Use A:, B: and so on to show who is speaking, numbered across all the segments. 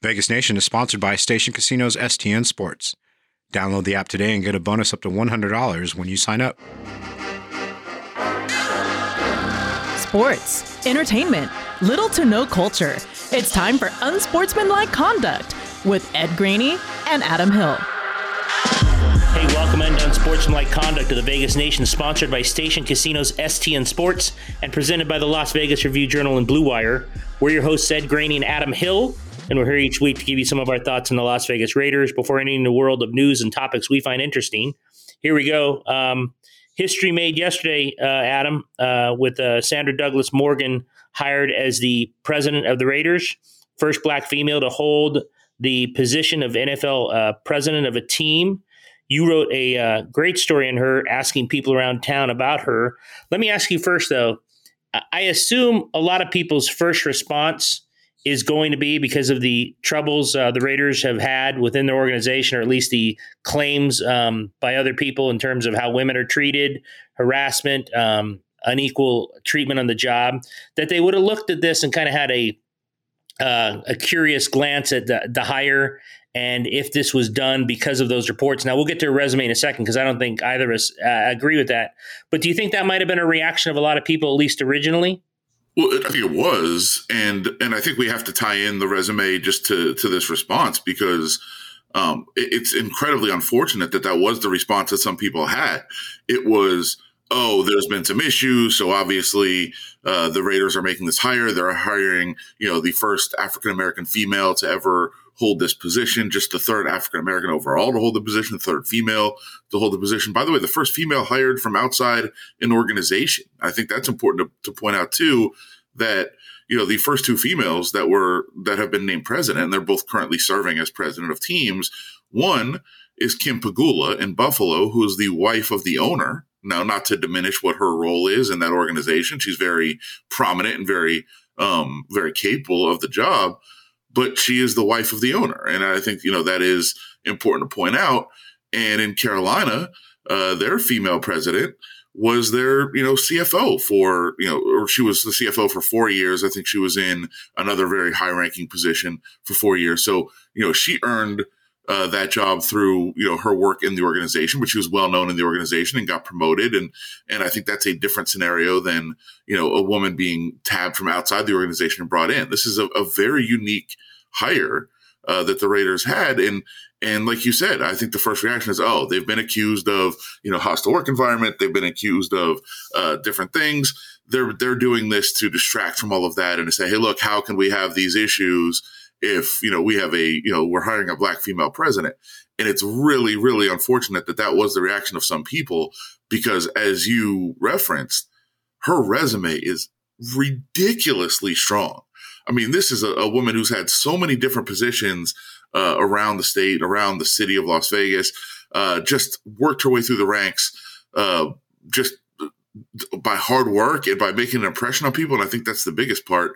A: Vegas Nation is sponsored by Station Casinos STN Sports. Download the app today and get a bonus up to $100 when you sign up.
B: Sports, entertainment, little to no culture. It's time for Unsportsmanlike Conduct with Ed Graney and Adam Hill.
C: Hey, welcome into Unsportsmanlike Conduct of the Vegas Nation, sponsored by Station Casinos STN Sports and presented by the Las Vegas Review Journal and Blue Wire. We're your hosts, Ed Graney and Adam Hill and we're here each week to give you some of our thoughts on the Las Vegas Raiders before entering the world of news and topics we find interesting. Here we go. Um, history made yesterday, uh, Adam, uh, with uh, Sandra Douglas Morgan hired as the president of the Raiders, first black female to hold the position of NFL uh, president of a team. You wrote a uh, great story on her, asking people around town about her. Let me ask you first, though. I assume a lot of people's first response is going to be because of the troubles uh, the Raiders have had within their organization, or at least the claims um, by other people in terms of how women are treated, harassment, um, unequal treatment on the job, that they would have looked at this and kind of had a uh, a curious glance at the, the hire and if this was done because of those reports. Now we'll get to a resume in a second because I don't think either of us uh, agree with that. But do you think that might have been a reaction of a lot of people, at least originally?
D: Well, I think it was, and and I think we have to tie in the resume just to to this response because um, it, it's incredibly unfortunate that that was the response that some people had. It was, oh, there's been some issues, so obviously uh, the Raiders are making this hire. They're hiring, you know, the first African American female to ever hold this position, just the third African American overall to hold the position, the third female to hold the position. By the way, the first female hired from outside an organization. I think that's important to, to point out too, that you know the first two females that were that have been named president, and they're both currently serving as president of teams. One is Kim Pegula in Buffalo, who is the wife of the owner. Now, not to diminish what her role is in that organization, she's very prominent and very, um, very capable of the job but she is the wife of the owner. And I think, you know, that is important to point out. And in Carolina, uh, their female president was their, you know, CFO for, you know, or she was the CFO for four years. I think she was in another very high ranking position for four years. So, you know, she earned uh, that job through you know her work in the organization, but she was well known in the organization and got promoted, and and I think that's a different scenario than you know a woman being tabbed from outside the organization and brought in. This is a, a very unique hire uh, that the Raiders had, and and like you said, I think the first reaction is, oh, they've been accused of you know hostile work environment, they've been accused of uh, different things. They're they're doing this to distract from all of that and to say, hey, look, how can we have these issues? If you know we have a you know we're hiring a black female president. And it's really really unfortunate that that was the reaction of some people because as you referenced her resume is ridiculously strong. I mean this is a, a woman who's had so many different positions uh, around the state around the city of las vegas uh, just worked her way through the ranks uh, just by hard work and by making an impression on people. And i think that's the biggest part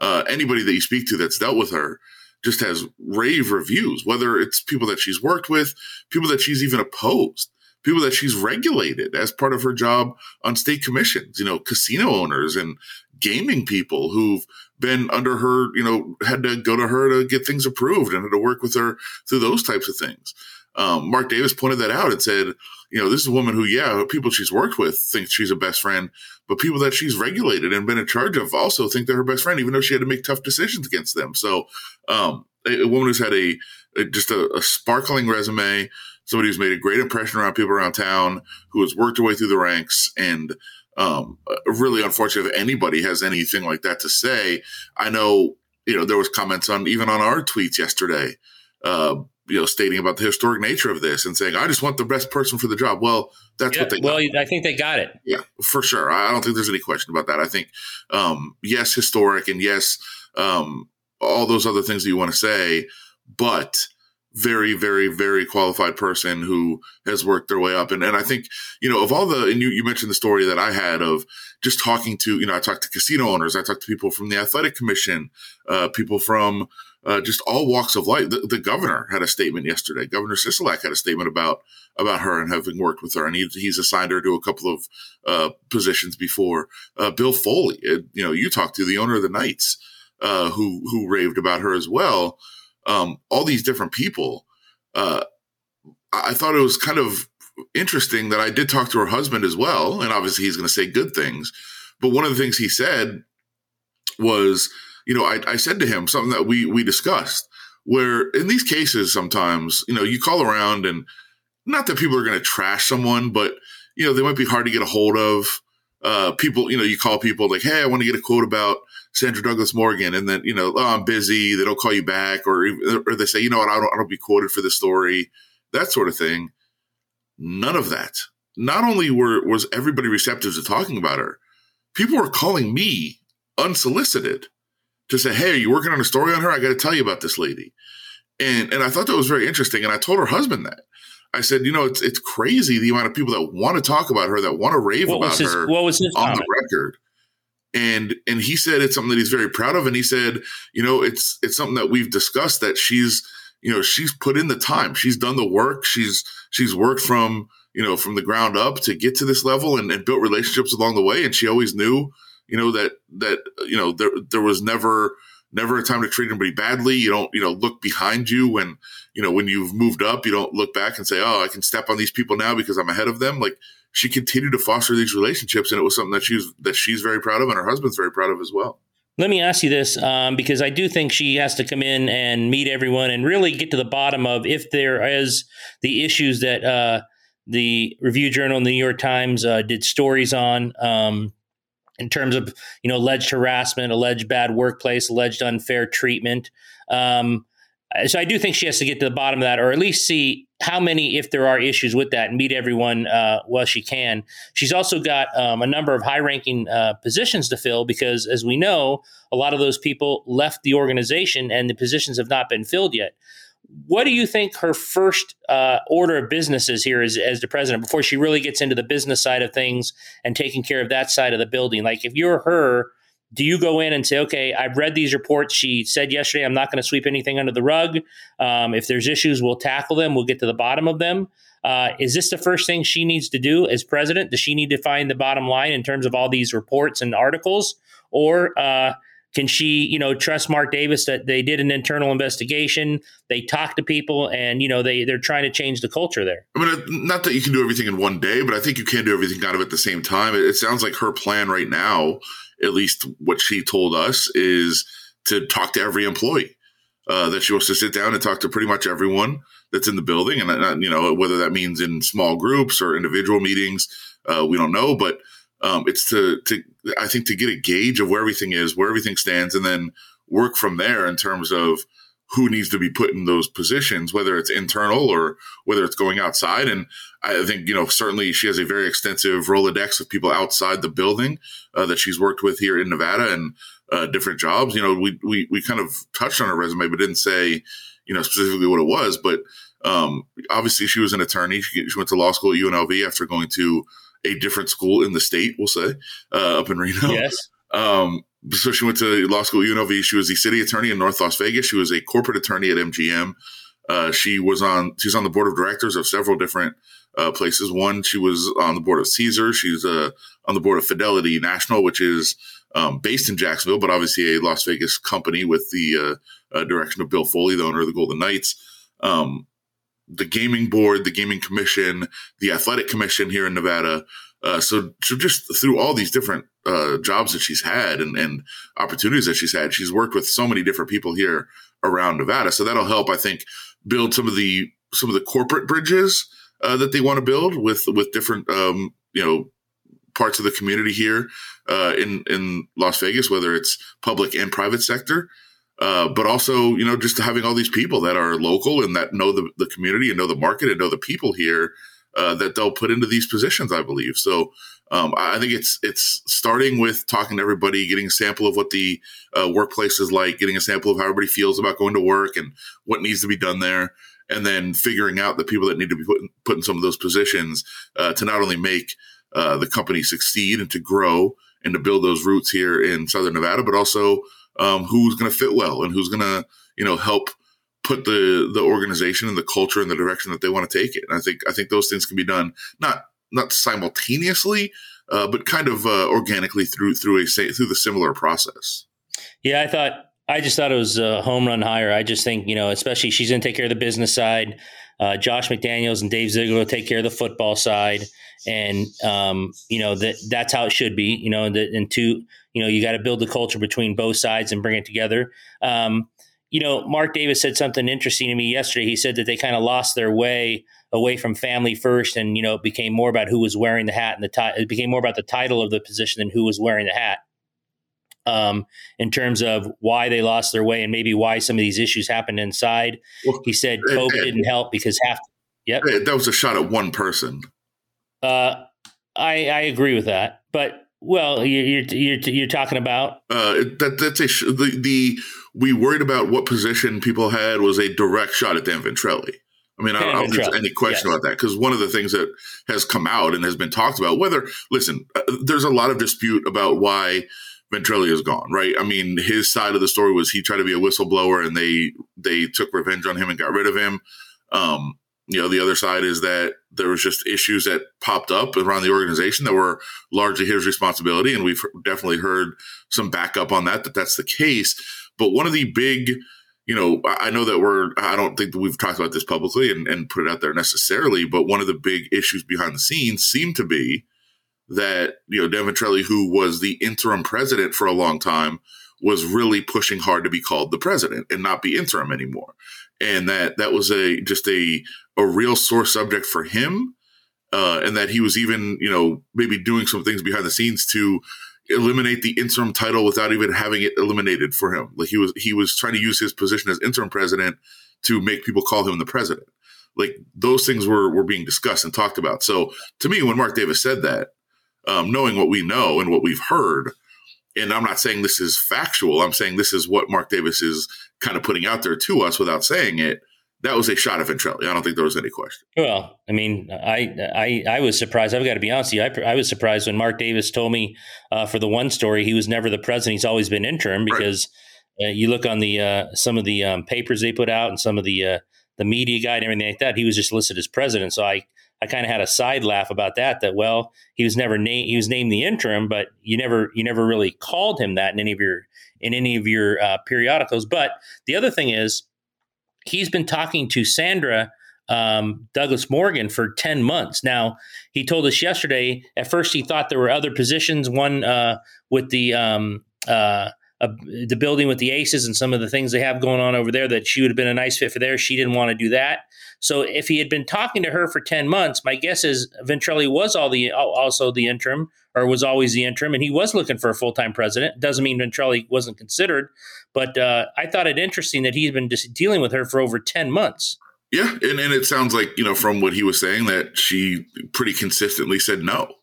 D: uh, anybody that you speak to that's dealt with her just has rave reviews, whether it's people that she's worked with, people that she's even opposed, people that she's regulated as part of her job on state commissions, you know, casino owners and gaming people who've been under her, you know, had to go to her to get things approved and had to work with her through those types of things. Um, Mark Davis pointed that out and said, you know, this is a woman who, yeah, people she's worked with think she's a best friend, but people that she's regulated and been in charge of also think they're her best friend, even though she had to make tough decisions against them. So, um, a, a, woman who's had a, a just a, a, sparkling resume, somebody who's made a great impression around people around town, who has worked her way through the ranks, and um, really unfortunate if anybody has anything like that to say. I know, you know, there was comments on even on our tweets yesterday. Uh, you know, stating about the historic nature of this and saying, I just want the best person for the job. Well, that's
C: yeah,
D: what they
C: Well, got. I think they got it.
D: Yeah, for sure. I don't think there's any question about that. I think, um, yes, historic and yes, um, all those other things that you want to say, but very, very, very qualified person who has worked their way up. And, and I think, you know, of all the, and you, you mentioned the story that I had of just talking to, you know, I talked to casino owners, I talked to people from the athletic commission, uh, people from, uh, just all walks of life. The, the, governor had a statement yesterday. Governor Sisolak had a statement about about her and having worked with her, and he, he's assigned her to a couple of uh, positions before. Uh, Bill Foley, uh, you know, you talked to the owner of the Knights, uh, who who raved about her as well. um, all these different people. I thought it was kind of interesting that I did talk to her husband as well, and obviously he's going to say good things. But one of the things he said was, you know, I, I said to him something that we we discussed, where in these cases sometimes, you know, you call around and not that people are going to trash someone, but you know, they might be hard to get a hold of. Uh, people, you know, you call people like, "Hey, I want to get a quote about Sandra Douglas Morgan," and then you know, oh, I'm busy. They don't call you back, or or they say, you know what, I don't, I don't be quoted for the story, that sort of thing. None of that. Not only were was everybody receptive to talking about her, people were calling me unsolicited to say, "Hey, are you working on a story on her? I got to tell you about this lady." And and I thought that was very interesting. And I told her husband that. I said, you know, it's it's crazy the amount of people that want to talk about her, that want to rave
C: what
D: about
C: his,
D: her
C: what was his
D: on
C: comment?
D: the record. And and he said it's something that he's very proud of. And he said, you know, it's it's something that we've discussed that she's, you know, she's put in the time, she's done the work, she's she's worked from you know from the ground up to get to this level and, and built relationships along the way. And she always knew, you know, that that you know there there was never never a time to treat anybody badly. You don't, you know, look behind you when, you know, when you've moved up, you don't look back and say, oh, I can step on these people now because I'm ahead of them. Like she continued to foster these relationships, and it was something that she's that she's very proud of, and her husband's very proud of as well.
C: Let me ask you this, um, because I do think she has to come in and meet everyone and really get to the bottom of if there is the issues that uh, the Review Journal and the New York Times uh, did stories on. Um, in terms of you know alleged harassment, alleged bad workplace, alleged unfair treatment. Um, so I do think she has to get to the bottom of that, or at least see how many, if there are issues with that, and meet everyone uh, while she can. She's also got um, a number of high-ranking uh, positions to fill because, as we know, a lot of those people left the organization, and the positions have not been filled yet what do you think her first uh, order of business is here as, as the president before she really gets into the business side of things and taking care of that side of the building? Like, if you're her, do you go in and say, okay, I've read these reports. She said yesterday, I'm not going to sweep anything under the rug. Um, if there's issues, we'll tackle them. We'll get to the bottom of them. Uh, is this the first thing she needs to do as president? Does she need to find the bottom line in terms of all these reports and articles? Or, uh, can she, you know, trust Mark Davis that they did an internal investigation, they talked to people, and you know they they're trying to change the culture there?
D: I mean, not that you can do everything in one day, but I think you can do everything kind of at the same time. It, sounds like her plan right now, at least what she told us, is to talk to every employee. Uh, that she wants to sit down and talk to pretty much everyone that's in the building, and uh, you know whether that means in small groups or individual meetings, uh, we don't know, but um, it's to to I think to get a gauge of where everything is, where everything stands, and then work from there in terms of who needs to be put in those positions, whether it's internal or whether it's going outside. And I think, you know, certainly she has a very extensive Rolodex of people outside the building uh, that she's worked with here in Nevada and uh, different jobs. You know, we, we, we kind of touched on her resume, but didn't say, you know, specifically what it was. But um, obviously she was an attorney. She, she went to law school at UNLV after going to a different school in the state, we'll say, uh, up in Reno.
C: Yes.
D: Um, so she went to law school at UNLV. She was the city attorney in North Las Vegas. She was a corporate attorney at MGM. Uh, she was on she's on the board of directors of several different uh, places. One, she was on the board of Caesar. She's uh, on the board of Fidelity National, which is um, based in Jacksonville, but obviously a Las Vegas company with the uh, uh, direction of Bill Foley, the owner of the Golden Knights. Um, the gaming board, the gaming commission, the athletic commission here in Nevada. Uh, so, so just through all these different uh, jobs that she's had and, and opportunities that she's had, she's worked with so many different people here around Nevada. So that'll help, I think, build some of the some of the corporate bridges uh, that they want to build with with different um, you know parts of the community here uh, in in Las Vegas, whether it's public and private sector. Uh, but also, you know, just having all these people that are local and that know the, the community and know the market and know the people here uh, that they'll put into these positions, I believe. So um, I think it's it's starting with talking to everybody, getting a sample of what the uh, workplace is like, getting a sample of how everybody feels about going to work and what needs to be done there, and then figuring out the people that need to be put in, put in some of those positions uh, to not only make uh, the company succeed and to grow and to build those roots here in Southern Nevada, but also um, who's going to fit well and who's going to you know help put the the organization and the culture in the direction that they want to take it. And I think I think those things can be done not not simultaneously, uh, but kind of uh, organically through through a through the similar process.
C: Yeah, I thought I just thought it was a home run hire. I just think, you know, especially she's going to take care of the business side. Uh, Josh McDaniels and Dave Ziegler will take care of the football side, and um, you know that that's how it should be. You know, the, and two, you know, you got to build the culture between both sides and bring it together. Um, you know, Mark Davis said something interesting to me yesterday. He said that they kind of lost their way away from family first, and you know, it became more about who was wearing the hat and the tie. It became more about the title of the position than who was wearing the hat um, in terms of why they lost their way and maybe why some of these issues happened inside. Well, he said COVID didn't help because half. Yep,
D: that was a shot at one person.
C: Uh, I I agree with that, but well, you're you're you're talking about
D: uh, that that's a sh- the the we worried about what position people had was a direct shot at Dan Ventrelle. I mean, Dan I don't think there's any question yes. about that because one of the things that has come out and has been talked about, whether listen, uh, there's a lot of dispute about why Ventrelle is gone, right? I mean, his side of the story was he tried to be a whistleblower and they they took revenge on him and got rid of him. Um, you know, the other side is that there was just issues that popped up around the organization that were largely his responsibility, and we've definitely heard some backup on that that that's the case. But one of the big you know, I know that we're, I don't think we've talked about this publicly and, and put it out there necessarily, but one of the big issues behind the scenes seemed to be that you know Dan Ventrelle, who was the interim president for a long time, was really pushing hard to be called the president and not be interim anymore, and that that was a just a a real sore subject for him, uh, and that he was even you know maybe doing some things behind the scenes to eliminate the interim title without even having it eliminated for him. Like he was he was trying to use his position as interim president to make people call him the president. Like those things were were being discussed and talked about. So to me, when Mark Davis said that, um, knowing what we know and what we've heard. And I'm not saying this is factual. I'm saying this is what Mark Davis is kind of putting out there to us without saying it. That was a shot at Ventrelle. I don't think there was any question.
C: Well, I mean, I I, I was surprised. I've got to be honest with you. I, I was surprised when Mark Davis told me uh, for the one story he was never the president. He's always been interim because right. uh, you look on the uh, some of the um, papers they put out and some of the uh, the media guide and everything like that. He was just listed as president. So I I kind of had a side laugh about that. That well, he was never named. He was named the interim, but you never you never really called him that in any of your in any of your uh, periodicals. But the other thing is, he's been talking to Sandra um, Douglas Morgan for 10 months. Now, he told us yesterday, at first he thought there were other positions, one uh, with the um, uh, uh, the building with the Aces and some of the things they have going on over there that she would have been a nice fit for there. She didn't want to do that. So if he had been talking to her for 10 months, my guess is Ventrelle was all the also the interim or was always the interim and he was looking for a full-time president. Doesn't mean Ventrelle wasn't considered, but uh, I thought it interesting that he's been dealing with her for over 10 months.
D: Yeah, and, and it sounds like, you know, from what he was saying that she pretty consistently said no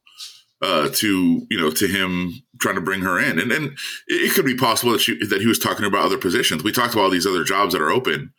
D: uh, to you know to him trying to bring her in, and and it could be possible that she that he was talking about other positions. We talked about all these other jobs that are open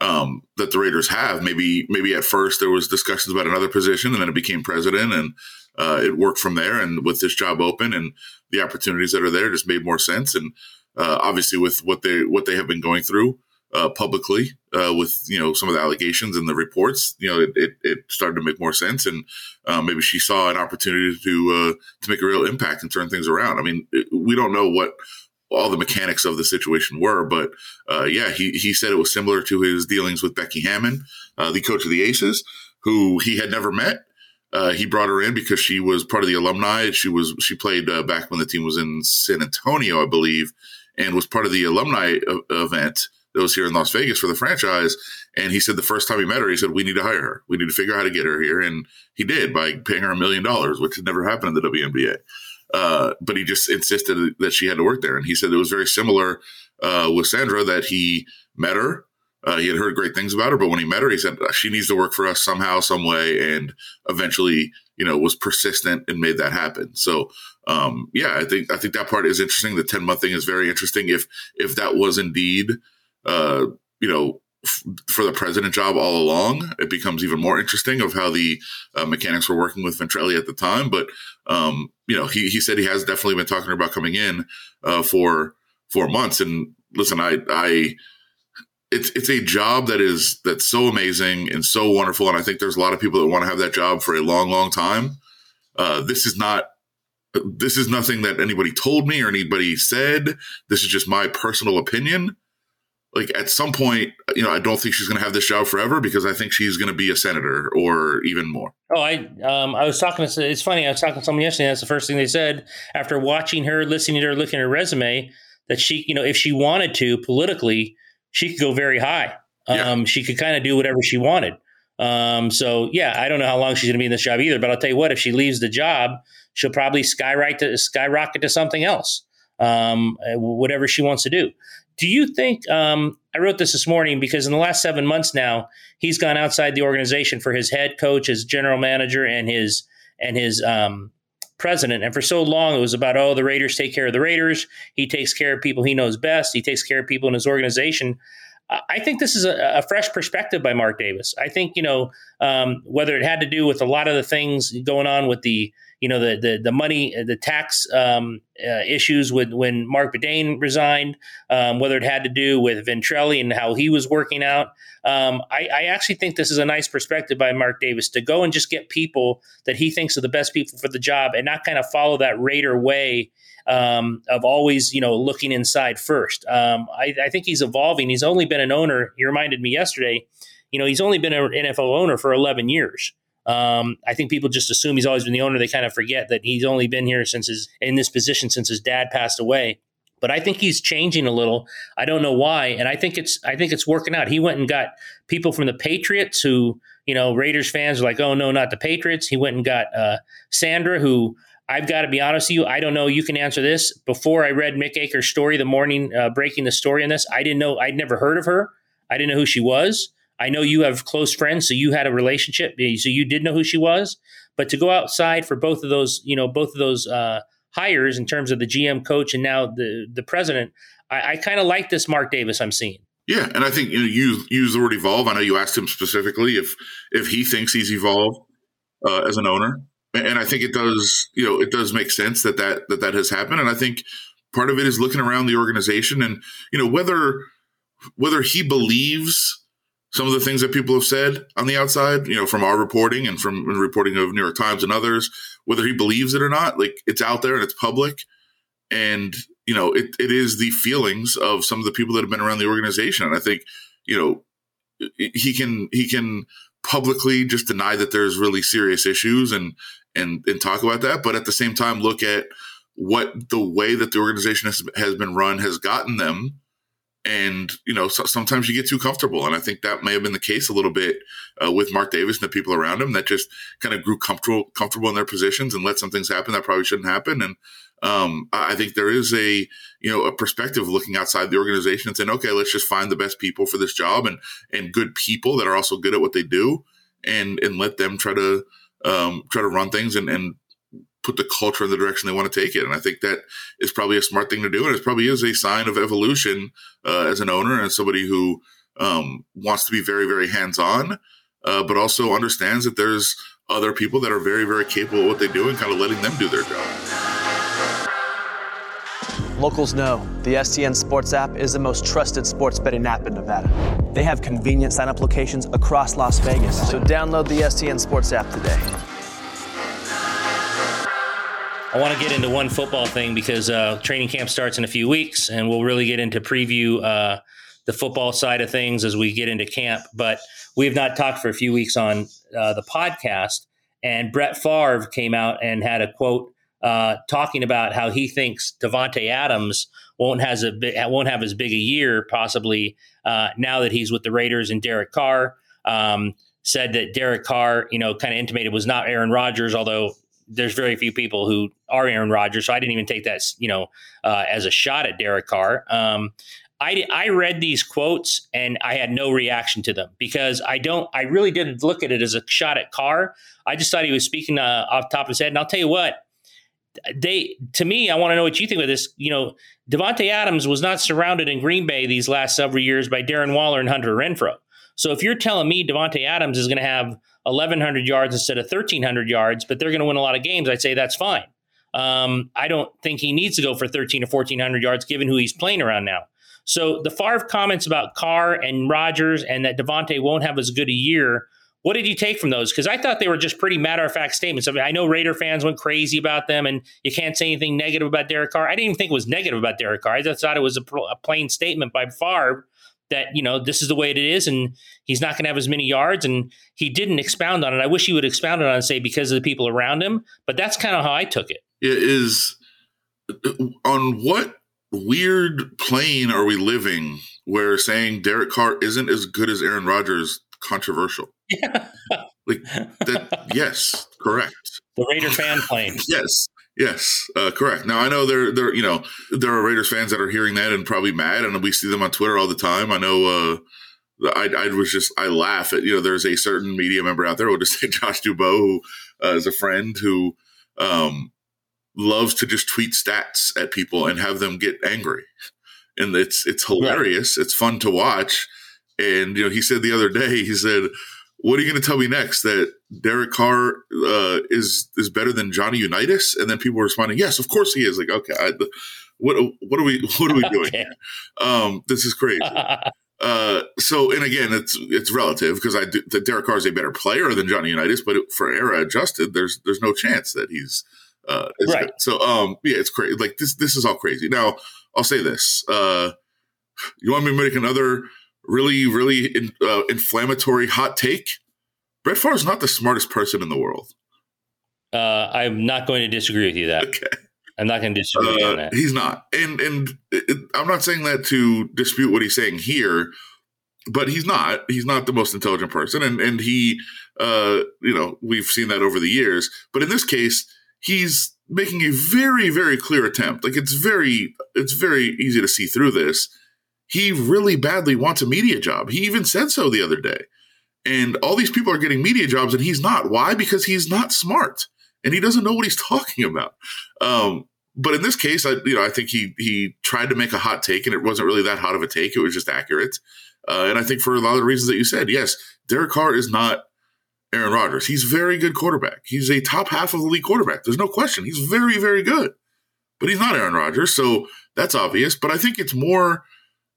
D: um, that the Raiders have. Maybe maybe at first there was discussions about another position, and then it became president, and uh, it worked from there. And with this job open and the opportunities that are there, just made more sense. And uh, obviously with what they what they have been going through, uh, publicly uh, with you know some of the allegations and the reports, you know, it, it, it started to make more sense, and uh, maybe she saw an opportunity to uh, to make a real impact and turn things around. I mean, we don't know what all the mechanics of the situation were, but uh, yeah, he he said it was similar to his dealings with Becky Hammon, uh, the coach of the Aces, who he had never met. he brought her in because she was part of the alumni. She was she played back when the team was in San Antonio, I believe, and was part of the alumni event that was here in Las Vegas for the franchise. And he said the first time he met her, he said, We need to hire her. We need to figure out how to get her here. And he did by paying her a million dollars, which had never happened in the WNBA. Uh, but he just insisted that she had to work there. And he said it was very similar uh, with Sandra that he met her. Uh, he had heard great things about her, but when he met her, he said she needs to work for us somehow, some way, and eventually, you know, was persistent and made that happen. So, um, yeah, I think I think that part is interesting. The ten month thing is very interesting. If if that was indeed uh, you know, f- for the president job all along. It becomes even more interesting of how the uh, mechanics were working with Ventrelle at the time. But um, you know, he he said he has definitely been talking about coming in uh, for four months. And listen, I I it's it's a job that is that's so amazing and so wonderful, and I think there's a lot of people that want to have that job for a long, long time. Uh, this is not this is nothing that anybody told me or anybody said. This is just my personal opinion. Like at some point, you know, I don't think she's going to have this job forever because I think she's going to be a senator or even more.
C: Oh, I um, I was talking to. It's funny. I was talking to someone yesterday. That's the first thing they said after watching her, listening to her, looking at her resume. That she, you know, if she wanted to politically, she could go very high. Yeah. Um, she could kind of do whatever she wanted. Um, so yeah, I don't know how long she's going to be in this job either. But I'll tell you what, if she leaves the job, she'll probably skyrocket to, skyrocket to something else, um, whatever she wants to do. Do you think? Um, I wrote this this morning because in the last seven months now, he's gone outside the organization for his head coach, his general manager, and his and his um, president. And for so long, it was about oh, the Raiders take care of the Raiders. He takes care of people he knows best. He takes care of people in his organization. I think this is a, a, fresh perspective by Mark Davis. I think you know um, whether it had to do with a lot of the things going on with the you know the the, the money the tax um, uh, issues with when Marc Badain resigned, um, whether it had to do with Ventrelle and how he was working out. Um, I, I, actually think this is a nice perspective by Mark Davis to go and just get people that he thinks are the best people for the job and not kind of follow that Raider way um, of always, you know, looking inside first. Um, I, I, think he's evolving. He's only been an owner. He reminded me yesterday. You know, he's only been an NFL owner for 11 years. Um, I think people just assume he's always been the owner. They kind of forget that he's only been here since his in this position since his dad passed away. But I think he's changing a little. I don't know why, and I think it's I think it's working out. He went and got people from the Patriots who you know Raiders fans are like, oh no, not the Patriots. He went and got uh, Sandra, who I've got to be honest with you. I don't know. You can answer this. Before I read Mick Akers' story, the morning uh, breaking the story on this, I didn't know. I'd never heard of her. I didn't know who she was. I know you have close friends, so you had a relationship, so you did know who she was. But to go outside for both of those, you know, both of those uh, hires in terms of the GM coach and now the the president, I, I kind of like this Mark Davis I'm seeing.
D: Yeah, and I think you know, use use the word evolve. I know you asked him specifically if if he thinks he's evolved uh, as an owner and I think it does, you know, it does make sense that that that that has happened. And I think part of it is looking around the organization and you know whether whether he believes some of the things that people have said on the outside, you know, from our reporting and from reporting of New York Times and others, whether he believes it or not, like it's out there and it's public. And, you know, it, it is the feelings of some of the people that have been around the organization. And I think, you know, he can, he can publicly just deny that there's really serious issues and and and talk about that, but at the same time look at what the way that the organization has, has been run has gotten them. And you know, so, sometimes you get too comfortable, and I think that may have been the case a little bit uh, with Mark Davis and the people around him that just kind of grew comfortable comfortable in their positions and let some things happen that probably shouldn't happen. And um, I think there is a you know a perspective looking outside the organization and saying, okay, let's just find the best people for this job and and good people that are also good at what they do, and and let them try to um, try to run things and, and put the culture in the direction they want to take it. And I think that is probably a smart thing to do. And it probably is a sign of evolution uh, as an owner and somebody who um, wants to be very, very hands on, uh, but also understands that there's other people that are very, very capable of what they do and kind of letting them do their job.
E: Locals know the STN Sports app is the most trusted sports betting app in Nevada. They have convenient sign up locations across Las Vegas, so download the STN Sports app today.
C: I want to get into one football thing because uh, training camp starts in a few weeks, and we'll really get into preview uh, the football side of things as we get into camp. But we have not talked for a few weeks on uh, the podcast, and Brett Favre came out and had a quote uh, talking about how he thinks Davante Adams won't has a won't have as big a year possibly uh, now that he's with the Raiders and Derek Carr. Um, said that Derek Carr, you know, kind of intimated was not Aaron Rodgers, although there's very few people who are Aaron Rodgers, so I didn't even take that, you know, uh, as a shot at Derek Carr. Um, I, I read these quotes and I had no reaction to them because I don't, I really didn't look at it as a shot at Carr. I just thought he was speaking uh, off top of his head. And I'll tell you what, they to me, I want to know what you think of this. You know, Davante Adams was not surrounded in Green Bay these last several years by Darren Waller and Hunter Renfrow. So if you're telling me Davante Adams is going to have 1,100 yards instead of 1,300 yards, but they're going to win a lot of games, I'd say that's fine. Um, I don't think he needs to go for 13 or 1,400 yards given who he's playing around now. So the Favre comments about Carr and Rodgers and that Davante won't have as good a year what did you take from those? Because I thought they were just pretty matter of fact statements. I, mean, I know Raider fans went crazy about them, and you can't say anything negative about Derek Carr. I didn't even think it was negative about Derek Carr. I just thought it was a, a plain statement by Favre that you know this is the way it is, and he's not going to have as many yards. And he didn't expound on it. I wish he would expound on it and say because of the people around him. But that's kind of how I took it.
D: It is on what weird plane are we living where saying Derek Carr isn't as good as Aaron Rodgers controversial?
C: Yeah.
D: Like that, yes, correct.
C: The Raider fan plane.
D: yes, yes, uh, correct. Now I know there, there, you know, there are Raiders fans that are hearing that and probably mad, and we see them on Twitter all the time. I know. uh I, I was just I laugh at you know there's a certain media member out there who will just say Josh Dubow who uh, is a friend who um, loves to just tweet stats at people and have them get angry, and it's it's hilarious. Right. It's fun to watch, and you know he said the other day he said what are you going to tell me next? That Derek Carr uh, is is better than Johnny Unitas? And then people were responding, "Yes, of course he is." Like, okay, I, what what are we what are we doing? okay. Um, this is crazy. uh, so, and again, it's it's relative because I do, that Derek Carr is a better player than Johnny Unitas, but for era adjusted, there's there's no chance that he's uh, right. Good. So, um, yeah, it's crazy. Like this this is all crazy. Now, I'll say this. Uh, you want me to make another? really, really in, uh, inflammatory hot take. Brett Favre is not the smartest person in the world.
C: Uh, I'm not going to disagree with you that. Okay. I'm not going to disagree uh, on that.
D: He's not, and and it, I'm not saying that to dispute what he's saying here, but he's not. He's not the most intelligent person, and and he, uh, you know, we've seen that over the years. But in this case, he's making a very very clear attempt. Like it's very it's very easy to see through this he really badly wants a media job. He even said so the other day. And all these people are getting media jobs and he's not. Why? Because he's not smart and he doesn't know what he's talking about. Um, but in this case, I you know I think he he tried to make a hot take and it wasn't really that hot of a take. It was just accurate. Uh, and I think for a lot of the reasons that you said, yes, Derek Carr is not Aaron Rodgers. He's very good quarterback. He's a top half of the league quarterback. There's no question. He's very very good. But he's not Aaron Rodgers, so that's obvious. But I think it's more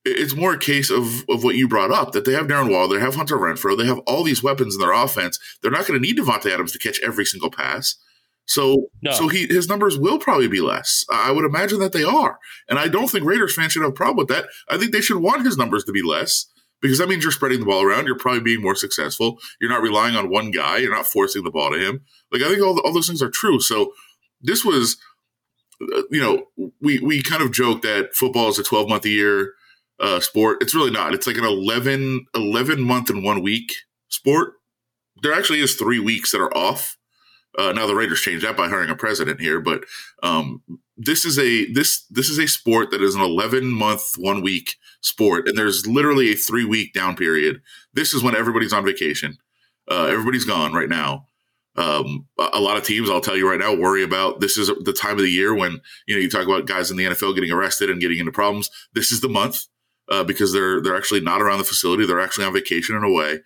D: it's more a case of of what you brought up that they have Darren Waller, they have Hunter Renfrow, they have all these weapons in their offense. They're not going to need Davante Adams to catch every single pass. So, no. so he his numbers will probably be less. I would imagine that they are, and I don't think Raiders fans should have a problem with that. I think they should want his numbers to be less because that means you're spreading the ball around. You're probably being more successful. You're not relying on one guy. You're not forcing the ball to him. Like I think all all those things are true. So this was, uh, you know, we we kind of joke that football is a 12 month a year uh, sport. It's really not. It's like an 11, 11 month and one week sport. There actually is three weeks that are off. Uh, now the Raiders changed that by hiring a president here, but um, this is a this this is a sport that is an 11 month one week sport, and there's literally a three week down period. This is when everybody's on vacation. Uh, everybody's gone right now. Um, a lot of teams, I'll tell you right now, worry about this is the time of the year when you know you talk about guys in the NFL getting arrested and getting into problems. This is the month uh, because they're they're actually not around the facility. They're actually on vacation and away.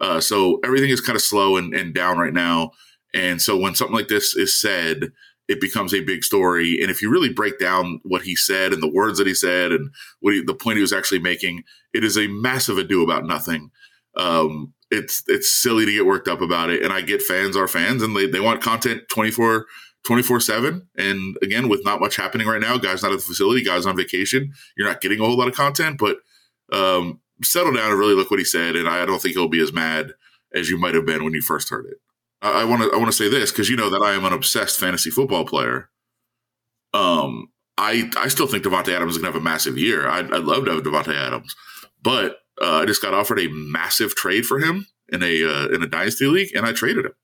D: Uh, so everything is kind of slow and, and down right now. And so when something like this is said, it becomes a big story. And if you really break down what he said and the words that he said and what he, the point he was actually making, it is a massive ado about nothing. Um, it's it's silly to get worked up about it. And I get fans are fans and they, they want content 24 24 7. And again, with not much happening right now, guys not at the facility, guys on vacation, you're not getting a whole lot of content, but um, settle down and really look what he said. And I don't think he'll be as mad as you might have been when you first heard it. I want to I want to say this because you know that I am an obsessed fantasy football player. Um, I I still think Davante Adams is going to have a massive year. I'd, I'd love to have Davante Adams, but uh, I just got offered a massive trade for him in a uh, in a dynasty league, and I traded him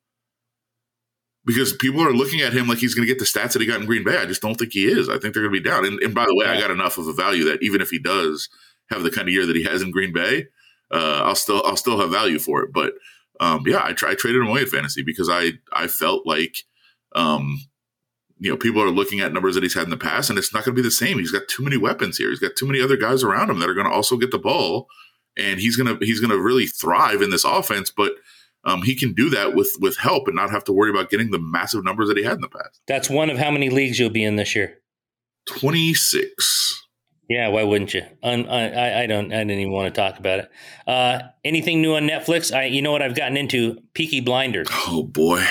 D: because people are looking at him like he's going to get the stats that he got in Green Bay. I just don't think he is. I think they're going to be down. And, and by the way, I got enough of a value that even if he does have the kind of year that he has in Green Bay, uh, I'll still I'll still have value for it. But um, yeah, I, try, I traded him away at fantasy because I I felt like um, you know people are looking at numbers that he's had in the past, and it's not going to be the same. He's got too many weapons here. He's got too many other guys around him that are going to also get the ball, and he's gonna he's gonna really thrive in this offense. But um, he can do that with with help and not have to worry about getting the massive numbers that he had in the past.
C: That's one of how many leagues you'll be in this year?
D: Twenty six.
C: Yeah, why wouldn't you? Un, I, I don't. I didn't even want to talk about it. Uh, anything new on Netflix? I, you know what I've gotten into? Peaky Blinders.
D: Oh boy,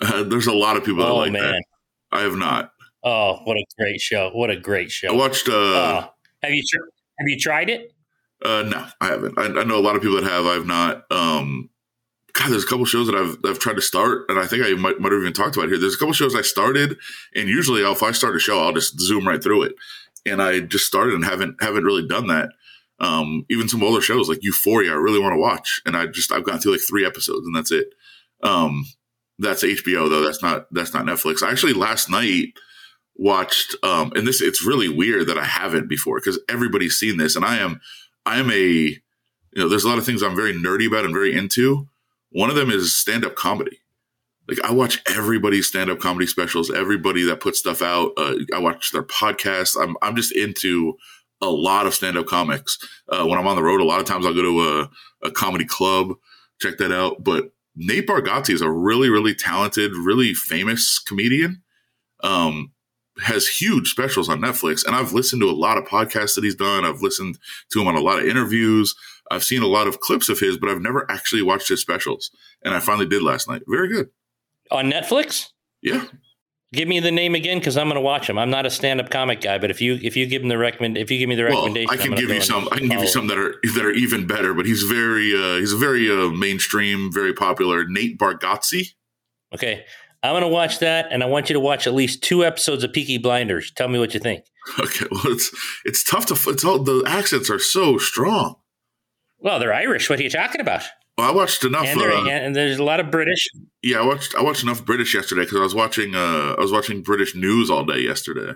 D: uh, there's a lot of people that
C: Oh
D: like
C: man.
D: that. I have not.
C: Oh, what a great show! What a great show!
D: I watched. Uh,
C: Oh. have you tr- have you tried it?
D: uh, no, I haven't. I, I know a lot of people that have. I've not. Um, God, there's a couple shows that I've I've tried to start, and I think I might might have even talked about here. There's a couple shows I started, and usually if I start a show, I'll just zoom right through it. And I just started and haven't haven't really done that. Um, even some older shows like Euphoria, I really want to watch, and I just I've gone through like three episodes, and that's it. Um, that's HBO though. That's not that's not Netflix. I actually last night watched, um, and this it's really weird that I haven't before because everybody's seen this, and I am I am a you know there's a lot of things I'm very nerdy about and very into. One of them is stand up comedy. Like I watch everybody's stand up comedy specials, everybody that puts stuff out. Uh, I watch their podcasts. I'm I'm just into a lot of stand up comics. Uh, when I'm on the road, a lot of times I'll go to a, a comedy club, check that out. But Nate Bargatze is a really, really talented, really famous comedian. Um, has huge specials on Netflix, and I've listened to a lot of podcasts that he's done. I've listened to him on a lot of interviews. I've seen a lot of clips of his, but I've never actually watched his specials. And I finally did last night. Very good.
C: On Netflix?
D: Yeah.
C: Give me the name again because I'm going to watch him. I'm not a stand-up comic guy, but if you if you give him the recommend, if you give me the
D: Well,
C: recommendation,
D: I
C: I'm
D: can give you some. I can give you some that are that are even better. But he's very uh, he's a very uh, mainstream, very popular. Nate Bargatze.
C: Okay, I'm going to watch that, and I want you to watch at least two episodes of Peaky Blinders. Tell me what you think.
D: Okay, well it's it's tough to. It's all the accents are so strong.
C: Well, they're Irish. What are you talking about?
D: Well, I watched enough.
C: And,
D: Uh,
C: and there's a lot of British.
D: yeah, I watched I watched enough British yesterday because I was watching uh, I was watching British news all day yesterday.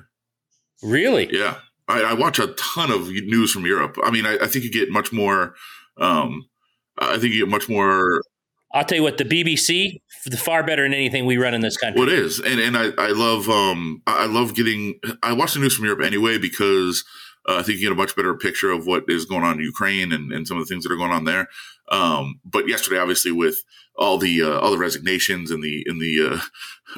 C: Really?
D: Yeah, I, I watch a ton of news from Europe. I mean, I, I think you get much more. Um, I think you get much more.
C: I'll tell you what. The BBC, f- far better than anything we run in this country.
D: What is and and I I love um I love getting I watch the news from Europe anyway because uh, I think you get a much better picture of what is going on in Ukraine and, and some of the things that are going on there. Um, but yesterday, obviously, with all the uh, all the resignations and the in the uh,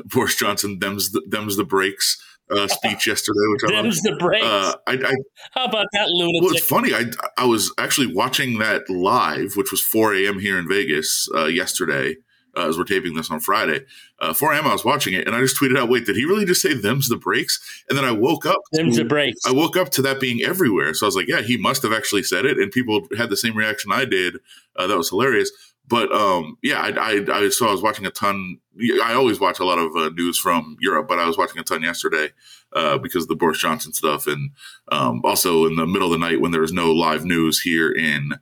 D: Boris Johnson them's the, them's the breaks uh, speech yesterday, which I love.
C: Them's the breaks.
D: Uh, I, I
C: How about that lunatic?
D: well, it's funny. I I was actually watching that live, which was 4 a.m. here in Vegas uh, yesterday, uh, as we're taping this on Friday. Uh, 4 a.m. I was watching it, and I just tweeted out, "Wait, did he really just say them's the breaks?" And then I woke up.
C: Them's
D: to-
C: the breaks.
D: I woke up to that being everywhere. So I was like, "Yeah, he must have actually said it," and people had the same reaction I did. Uh, that was hilarious. But um, yeah, I, I, I so I was watching a ton. I always watch a lot of uh, news from Europe, but I was watching a ton yesterday uh, because of the Boris Johnson stuff, and um, also in the middle of the night when there was no live news here in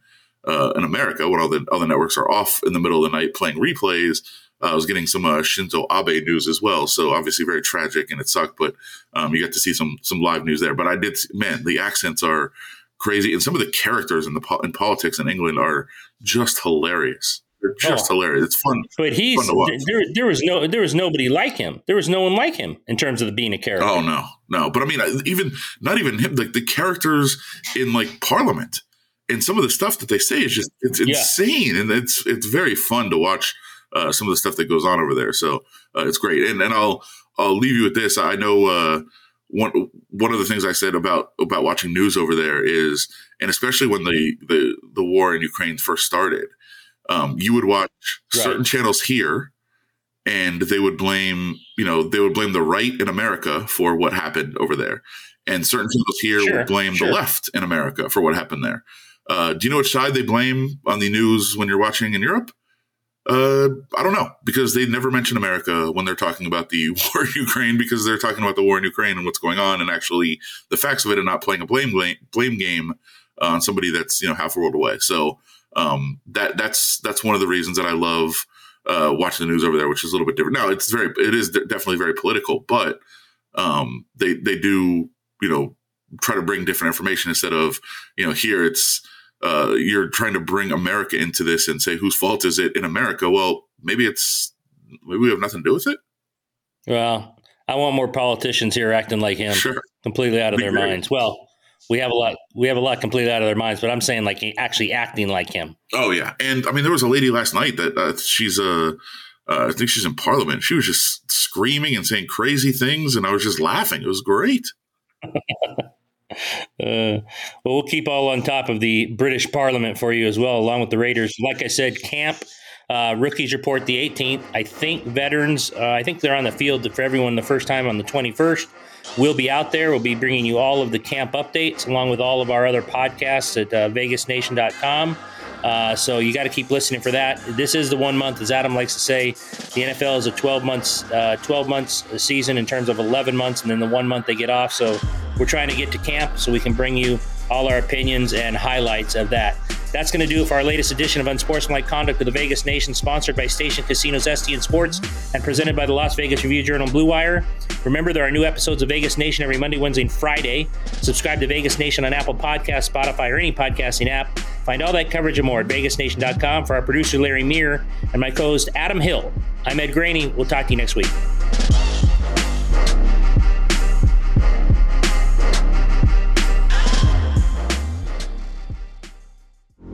D: uh, in America, when all the other networks are off in the middle of the night playing replays. uh, I was getting some uh, Shinzo Abe news as well, so obviously very tragic and it sucked. But um, you got to see some some live news there. But I did, man, the accents are crazy, and some of the characters in the po- in politics in England are just hilarious. They're just
C: Oh.
D: hilarious. It's fun.
C: But he's
D: Fun
C: there. There was no there was nobody like him. There was no one like him in terms of the being a character.
D: Oh no, no. But I mean, even not even him. Like the characters in like Parliament and some of the stuff that they say is just it's
C: Yeah.
D: insane, and it's it's very fun to watch uh, some of the stuff that goes on over there. So uh, it's great. And and I'll I'll leave you with this. I know uh, one one of the things I said about about watching news over there is, and especially when the the the war in Ukraine first started, um, you would watch
C: Right.
D: certain channels here and they would blame you know they would blame the right in america for what happened over there and certain channels here
C: Sure,
D: would blame
C: sure.
D: the left in america for what happened there uh, do you know which side they blame on the news when you're watching in europe uh, I don't know because they never mention America when they're talking about the war in Ukraine because they're talking about the war in Ukraine and what's going on and actually the facts of it and not playing a blame blame, game on somebody that's you know half a world away. So um, that that's that's one of the reasons that I love uh, watching the news over there, which is a little bit different. Now it's very it is definitely very political, but um, they they do you know try to bring different information instead of you know here it's uh, you're trying to bring America into this and say whose fault is it in America? Well, maybe it's maybe we have nothing to do with it.
C: Well, I want more politicians here acting like him,
D: Sure.
C: completely out of
D: Be
C: their
D: great.
C: minds. Well, we have a lot. We have a lot completely out of their minds, but I'm saying like actually acting like him.
D: Oh yeah, and I mean there was a lady last night that uh, she's uh, uh, I think she's in Parliament. She was just screaming and saying crazy things, and I was just laughing. It was great.
C: Uh, well, we'll keep all on top of the British Parliament for you as well, along with the Raiders. Like I said, camp uh, rookies report the 18th. I think veterans, uh, I think they're on the field for everyone the first time on the 21st. We'll be out there. We'll be bringing you all of the camp updates along with all of our other podcasts at uh, vegasnation.com. Uh, so you got to keep listening for that. This is the one month, as Adam likes to say. The NFL is a 12 months, uh, 12 months season in terms of 11 months, and then the one month they get off. So we're trying to get to camp so we can bring you all our opinions and highlights of that. That's going to do it for our latest edition of Unsportsmanlike Conduct of the Vegas Nation, sponsored by Station Casinos STN Sports and presented by the Las Vegas Review Journal Blue Wire. Remember, there are new episodes of Vegas Nation every Monday, Wednesday, and Friday. Subscribe to Vegas Nation on Apple Podcasts, Spotify, or any podcasting app. Find all that coverage and more at vegasnation.com. For our producer, Larry Meir, and my co host, Adam Hill, I'm Ed Graney. We'll talk to you next week.